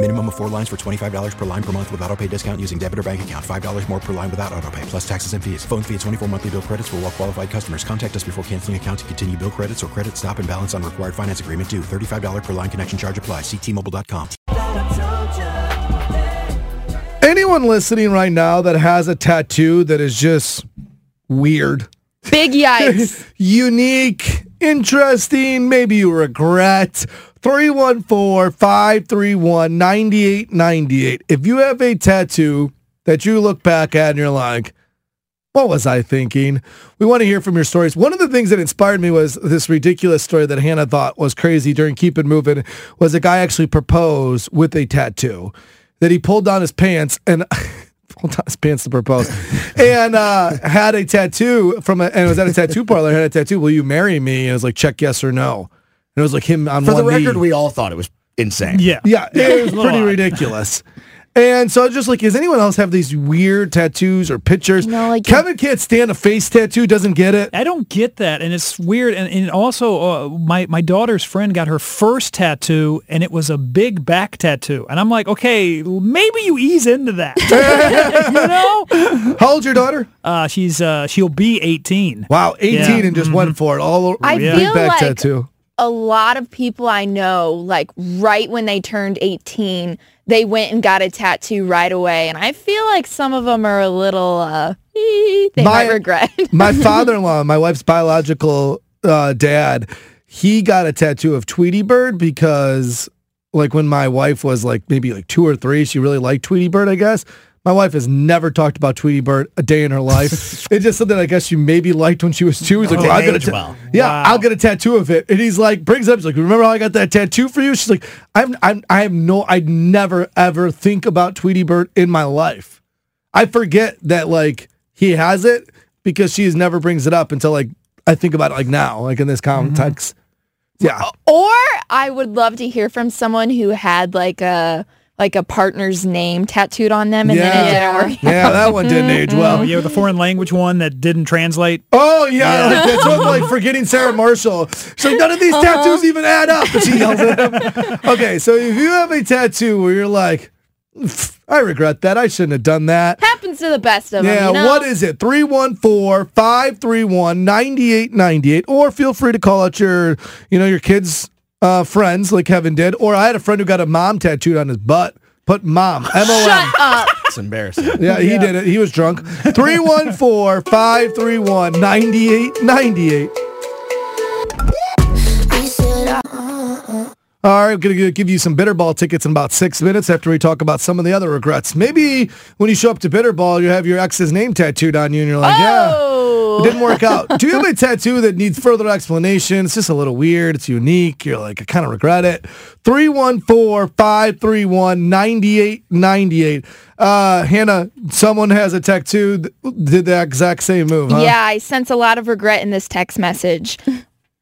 Minimum of four lines for $25 per line per month with auto pay discount using debit or bank account. $5 more per line without auto pay, plus taxes and fees. Phone fee at 24 monthly bill credits for all well qualified customers. Contact us before canceling account to continue bill credits or credit stop and balance on required finance agreement due. $35 per line connection charge apply. Ctmobile.com. Anyone listening right now that has a tattoo that is just weird, Big yikes. unique, interesting, maybe you regret. 314-531-9898. If you have a tattoo that you look back at and you're like, what was I thinking? We want to hear from your stories. One of the things that inspired me was this ridiculous story that Hannah thought was crazy during Keep It Moving was a guy actually proposed with a tattoo that he pulled down his pants and pulled down his pants to propose and uh, had a tattoo from a, and it was at a tattoo parlor, had a tattoo, will you marry me? And it was like, check yes or no. And it was like him on For the record, knee. we all thought it was insane. Yeah. Yeah, it was pretty ridiculous. And so I was just like, does anyone else have these weird tattoos or pictures? No, like- Kevin can't stand a face tattoo, doesn't get it. I don't get that, and it's weird. And, and also, uh, my my daughter's friend got her first tattoo, and it was a big back tattoo. And I'm like, okay, maybe you ease into that. you know? How old's your daughter? Uh, she's uh, she'll be 18. Wow, 18 Yeah. and just went for it. All over I big feel back like tattoo. A lot of people I know, like right when they turned 18, they went and got a tattoo right away. And I feel like some of them are a little, uh, they My- might regret. my father-in-law, my wife's biological uh, dad, he got a tattoo of Tweety Bird because, like, when my wife was like maybe like two or three, she really liked Tweety Bird. I guess my wife has never talked about Tweety Bird a day in her life. it's just something I guess she maybe liked when she was two. He's like, well, I'll it get a ta- well. yeah, Wow. I'll get a tattoo of it. And he's like, brings it up. He's like, remember how I got that tattoo for you? She's like, I'm, I'm, I have no, I'd never ever think about Tweety Bird in my life. I forget that like he has it because she never brings it up until like I think about it like now, like in this mm-hmm. context. Yeah. or I would love to hear from someone who had like a, like a partner's name tattooed on them and then it Yeah. didn't work. Yeah, that one didn't age Oh, well. yeah, the foreign language one that didn't translate. Oh yeah, like that's what like forgetting Sarah Marshall. So none of these Uh-huh. tattoos even add up. She yells at him. Okay, so if you have a tattoo where you're like, I regret that. I shouldn't have done that. Happens to the best of them. Yeah, you know? what is it? 314-531-9898 or feel free to call out your, you know, your kids uh, friends like Kevin did or I had a friend who got a mom tattooed on his butt. Put mom, M O M. Shut up. It's embarrassing. Yeah, he did it. He was drunk. 314-531-9898. All right, I'm going to give you some Bitterball tickets in about six minutes after we talk about some of the other regrets. Maybe when you show up to Bitterball, you have your ex's name tattooed on you and you're like, yeah, Oh. it didn't work out. Do you have a tattoo that needs further explanation? It's just a little weird. It's unique. You're like, I kind of regret it. 314-531-9898. Uh, Hannah, someone has a tattoo, did the exact same move, huh? Yeah, I sense a lot of regret in this text message.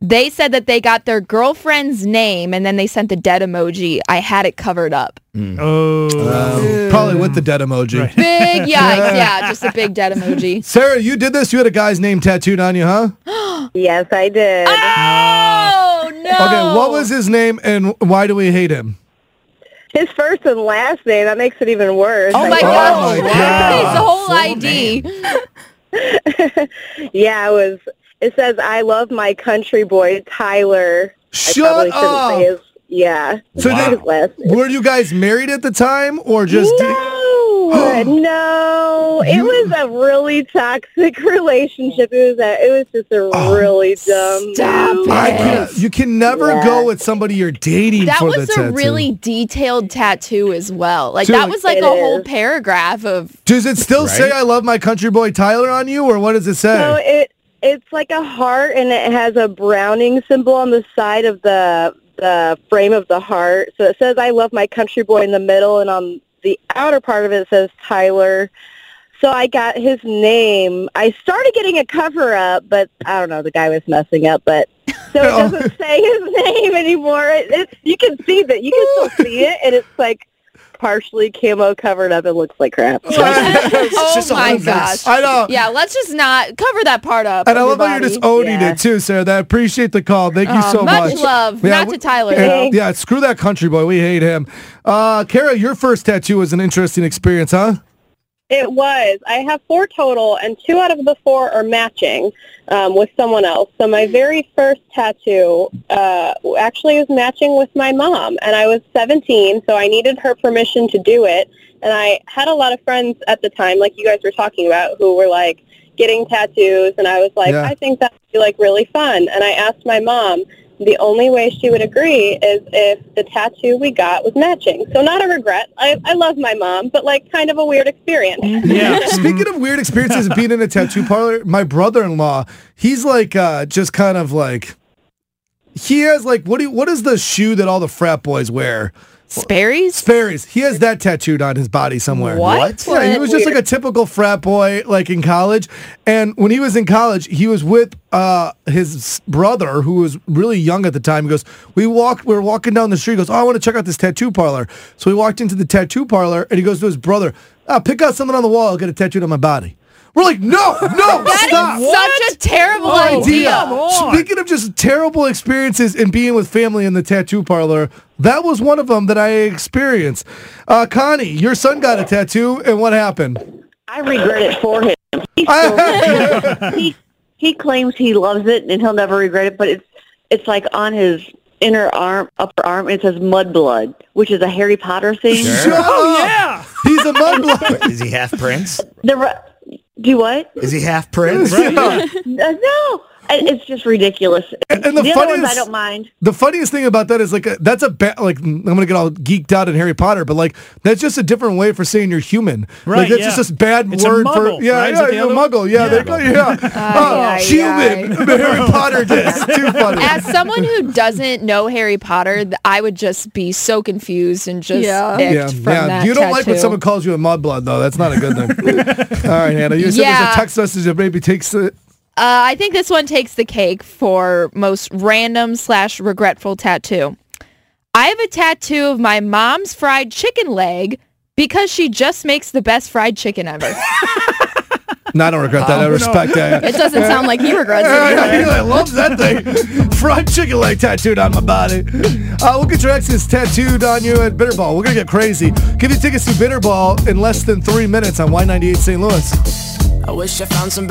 They said that they got their girlfriend's name and then they sent the dead emoji. I had it covered up. Oh, Um, probably with the dead emoji. Right. Big yikes. yeah, just a big dead emoji. Sarah, you did this? You had a guy's name tattooed on you, huh? Yes, I did. Oh, no. Okay, what was his name and why do we hate him? His first and last name, that makes it even worse. Oh, my I God. my It's the whole ID. yeah, it was. It says, "I love my country boy Tyler." Shut I up. say his. Yeah. So his they- Were you guys married at the time or just no, no, it was a really toxic relationship. It was a, it was just a oh, really dumb. Stop it. I can, you can never Yeah. go with somebody you're dating That for was the a tattoo. really detailed tattoo as well. Like Dude, that was like it a whole paragraph of Does it still say "I love my country boy Tyler" on you, or what does it say? So it it's like a heart, and it has a Browning symbol on the side of the the frame of the heart. So it says "I love my country boy" in the middle, and on the outer part of it, it says Tyler. So I got his name. I started getting a cover up, but I don't know. The guy was messing up, but so it Oh. doesn't say his name anymore. It, it, you can see that. You can still see it, and it's like partially camo covered up. It looks like crap. oh just a my whole mess. gosh. I know. Yeah, let's just not cover that part up. And I love how you're just owning Yeah. it too, Sarah. I appreciate the call. Thank you Uh, so much much. love. Yeah, Not we- to Tyler Yeah, yeah, screw that country boy. We hate him. Uh, Kara, your first tattoo was an interesting experience, huh? It was. I have four total, and two out of the four are matching um, with someone else. So my very first tattoo uh, actually was matching with my mom, and I was 17, so I needed her permission to do it. And I had a lot of friends at the time, like you guys were talking about, who were like getting tattoos, and I was like, Yeah. I think that would be like really fun. And I asked my mom. The only way she would agree is if the tattoo we got was matching. So not a regret. I, I love my mom, but like kind of a weird experience. Yeah. Speaking of weird experiences of being in a tattoo parlor, my brother-in-law, he's like uh, just kind of like he has like what do you, what is the shoe that all the frat boys wear? Sperry's? Sperry's. He has that tattooed on his body somewhere. What? Yeah, he was just like a typical frat boy, like in college. And when he was in college, he was with uh, his brother, who was really young at the time. He goes, "We walked. We were walking down the street. He goes, oh, I want to check out this tattoo parlor." So we walked into the tattoo parlor, and he goes to his brother, oh, "Pick out something on the wall. I'll get a tattooed on my body." We're like, "No, no, That stop." is such a terrible idea. idea. Speaking of just terrible experiences and being with family in the tattoo parlor, that was one of them that I experienced. Uh, Connie, your son got a tattoo, and what happened? I regret it for him. He, still, he he claims he loves it and he'll never regret it, but it's it's like on his inner arm, upper arm. It says Mudblood, which is a Harry Potter thing. Shut up. Oh, Yeah. He's a mudblood. Is he half prince? The re- do what? Is he half prince? Uh, no, And it's just ridiculous. And- and the other ones I funniest- don't mind. The funniest thing about that is like a, that's a ba- like mm, I'm gonna get all geeked out in Harry Potter, but like that's just a different way for saying you're human. Right, Like that's yeah. just this bad It's a word muggle, for yeah right? Is yeah that the you're a muggle yeah, Yeah. they go yeah oh, Ay, ay, human the Harry Potter disc too funny. As someone who doesn't know Harry Potter, I would just be so confused and just Yeah. icked yeah, from yeah. that You don't like when someone calls you a mudblood though. That's not a good thing. all right, Hannah. You said there's Yeah. a text message that maybe takes the. Uh, I think this one takes the cake for most random slash regretful tattoo. I have a tattoo of my mom's fried chicken leg because she just makes the best fried chicken ever. No, I don't regret that. I respect that. It doesn't sound like he regrets Yeah, it. yeah, I love that thing. Fried chicken leg tattooed on my body. Uh, we'll get your exes tattooed on you at Bitterball. We're going to get crazy. Give you tickets to Bitterball in less than three minutes on Y98 St. Louis. I wish I found some.